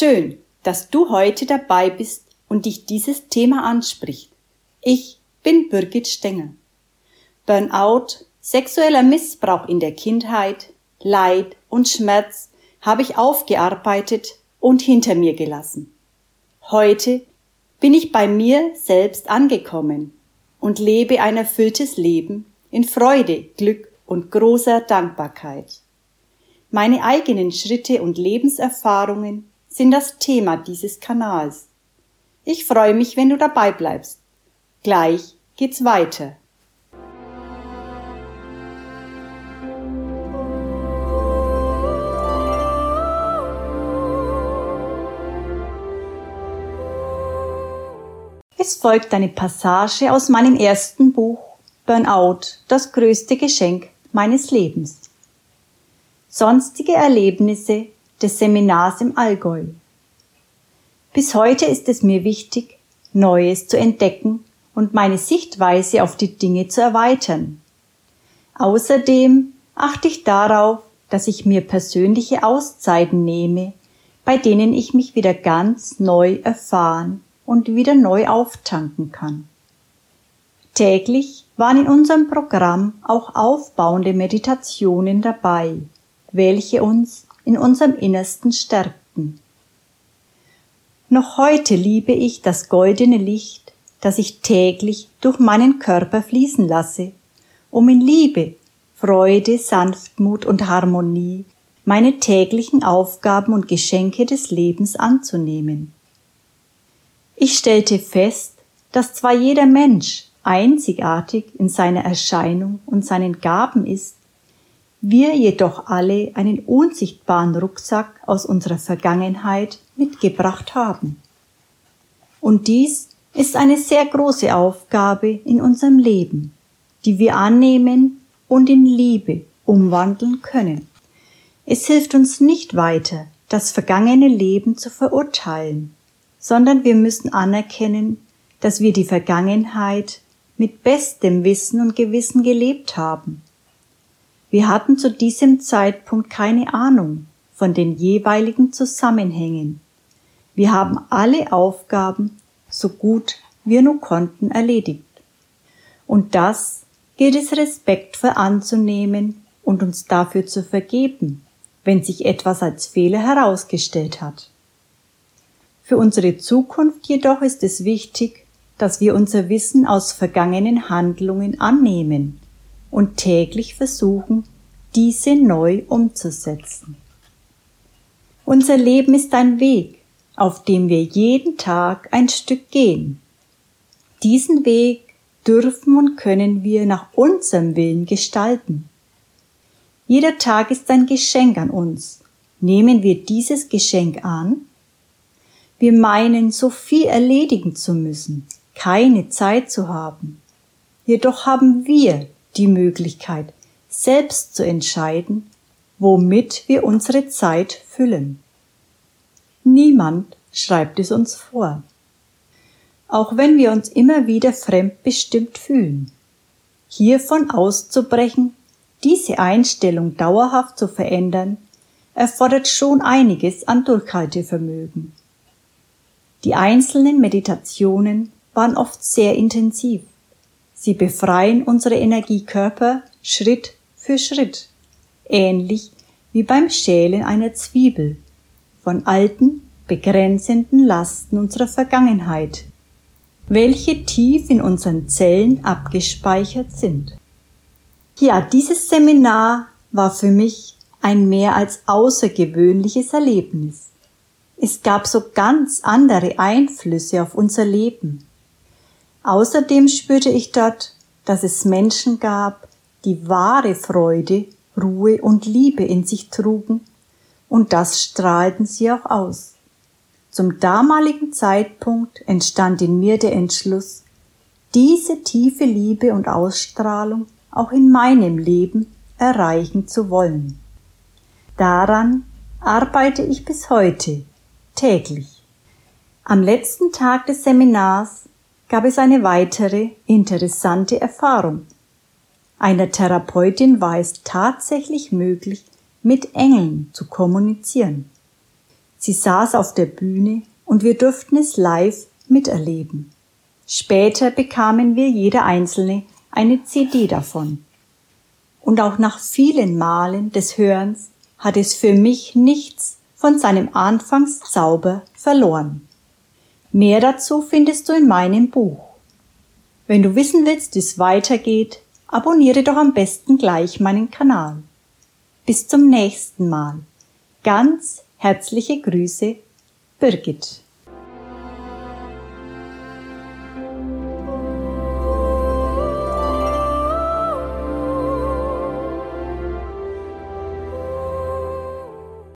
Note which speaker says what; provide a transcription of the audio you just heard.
Speaker 1: Schön, dass du heute dabei bist und dich dieses Thema anspricht. Ich bin Birgit Stenger. Burnout, sexueller Missbrauch in der Kindheit, Leid und Schmerz habe ich aufgearbeitet und hinter mir gelassen. Heute bin ich bei mir selbst angekommen und lebe ein erfülltes Leben in Freude, Glück und großer Dankbarkeit. Meine eigenen Schritte und Lebenserfahrungen sind das Thema dieses Kanals. Ich freue mich, wenn du dabei bleibst. Gleich geht's weiter. Es folgt eine Passage aus meinem ersten Buch Burnout, das größte Geschenk meines Lebens. Sonstige Erlebnisse des Seminars im Allgäu. Bis heute ist es mir wichtig, Neues zu entdecken und meine Sichtweise auf die Dinge zu erweitern. Außerdem achte ich darauf, dass ich mir persönliche Auszeiten nehme, bei denen ich mich wieder ganz neu erfahren und wieder neu auftanken kann. Täglich waren in unserem Programm auch aufbauende Meditationen dabei, welche uns in unserem Innersten stärkten. Noch heute liebe ich das goldene Licht, das ich täglich durch meinen Körper fließen lasse, um in Liebe, Freude, Sanftmut und Harmonie meine täglichen Aufgaben und Geschenke des Lebens anzunehmen. Ich stellte fest, dass zwar jeder Mensch einzigartig in seiner Erscheinung und seinen Gaben ist, wir jedoch alle einen unsichtbaren Rucksack aus unserer Vergangenheit mitgebracht haben. Und dies ist eine sehr große Aufgabe in unserem Leben, die wir annehmen und in Liebe umwandeln können. Es hilft uns nicht weiter, das vergangene Leben zu verurteilen, sondern wir müssen anerkennen, dass wir die Vergangenheit mit bestem Wissen und Gewissen gelebt haben. Wir hatten zu diesem Zeitpunkt keine Ahnung von den jeweiligen Zusammenhängen. Wir haben alle Aufgaben so gut wir nur konnten erledigt. Und das gilt es respektvoll anzunehmen und uns dafür zu vergeben, wenn sich etwas als Fehler herausgestellt hat. Für unsere Zukunft jedoch ist es wichtig, dass wir unser Wissen aus vergangenen Handlungen annehmen und täglich versuchen, diese neu umzusetzen. Unser Leben ist ein Weg, auf dem wir jeden Tag ein Stück gehen. Diesen Weg dürfen und können wir nach unserem Willen gestalten. Jeder Tag ist ein Geschenk an uns. Nehmen wir dieses Geschenk an wir meinen, so viel erledigen zu müssen, keine Zeit zu haben. Jedoch haben wir die Möglichkeit, selbst zu entscheiden, womit wir unsere Zeit füllen. Niemand schreibt es uns vor. Auch wenn wir uns immer wieder fremdbestimmt fühlen. Hiervon auszubrechen, diese Einstellung dauerhaft zu verändern, erfordert schon einiges an Durchhaltevermögen. Die einzelnen Meditationen waren oft sehr intensiv. Sie befreien unsere Energiekörper Schritt für Schritt, ähnlich wie beim Schälen einer Zwiebel, von alten, begrenzenden Lasten unserer Vergangenheit, welche tief in unseren Zellen abgespeichert sind. Ja, dieses Seminar war für mich ein mehr als außergewöhnliches Erlebnis. Es gab so ganz andere Einflüsse auf unser Leben. Außerdem spürte ich dort, dass es Menschen gab, die wahre Freude, Ruhe und Liebe in sich trugen, und das strahlten sie auch aus. Zum damaligen Zeitpunkt entstand in mir der Entschluss, diese tiefe Liebe und Ausstrahlung auch in meinem Leben erreichen zu wollen. Daran arbeite ich bis heute täglich. Am letzten Tag des Seminars gab es eine weitere interessante Erfahrung. Einer Therapeutin war es tatsächlich möglich, mit Engeln zu kommunizieren. Sie saß auf der Bühne und wir durften es live miterleben. Später bekamen wir jeder Einzelne eine CD davon. Und auch nach vielen Malen des Hörens hat es für mich nichts von seinem Anfangszauber verloren. Mehr dazu findest du in meinem Buch. Wenn du wissen willst, wie es weitergeht, abonniere doch am besten gleich meinen Kanal. Bis zum nächsten Mal. Ganz herzliche Grüße, Birgit.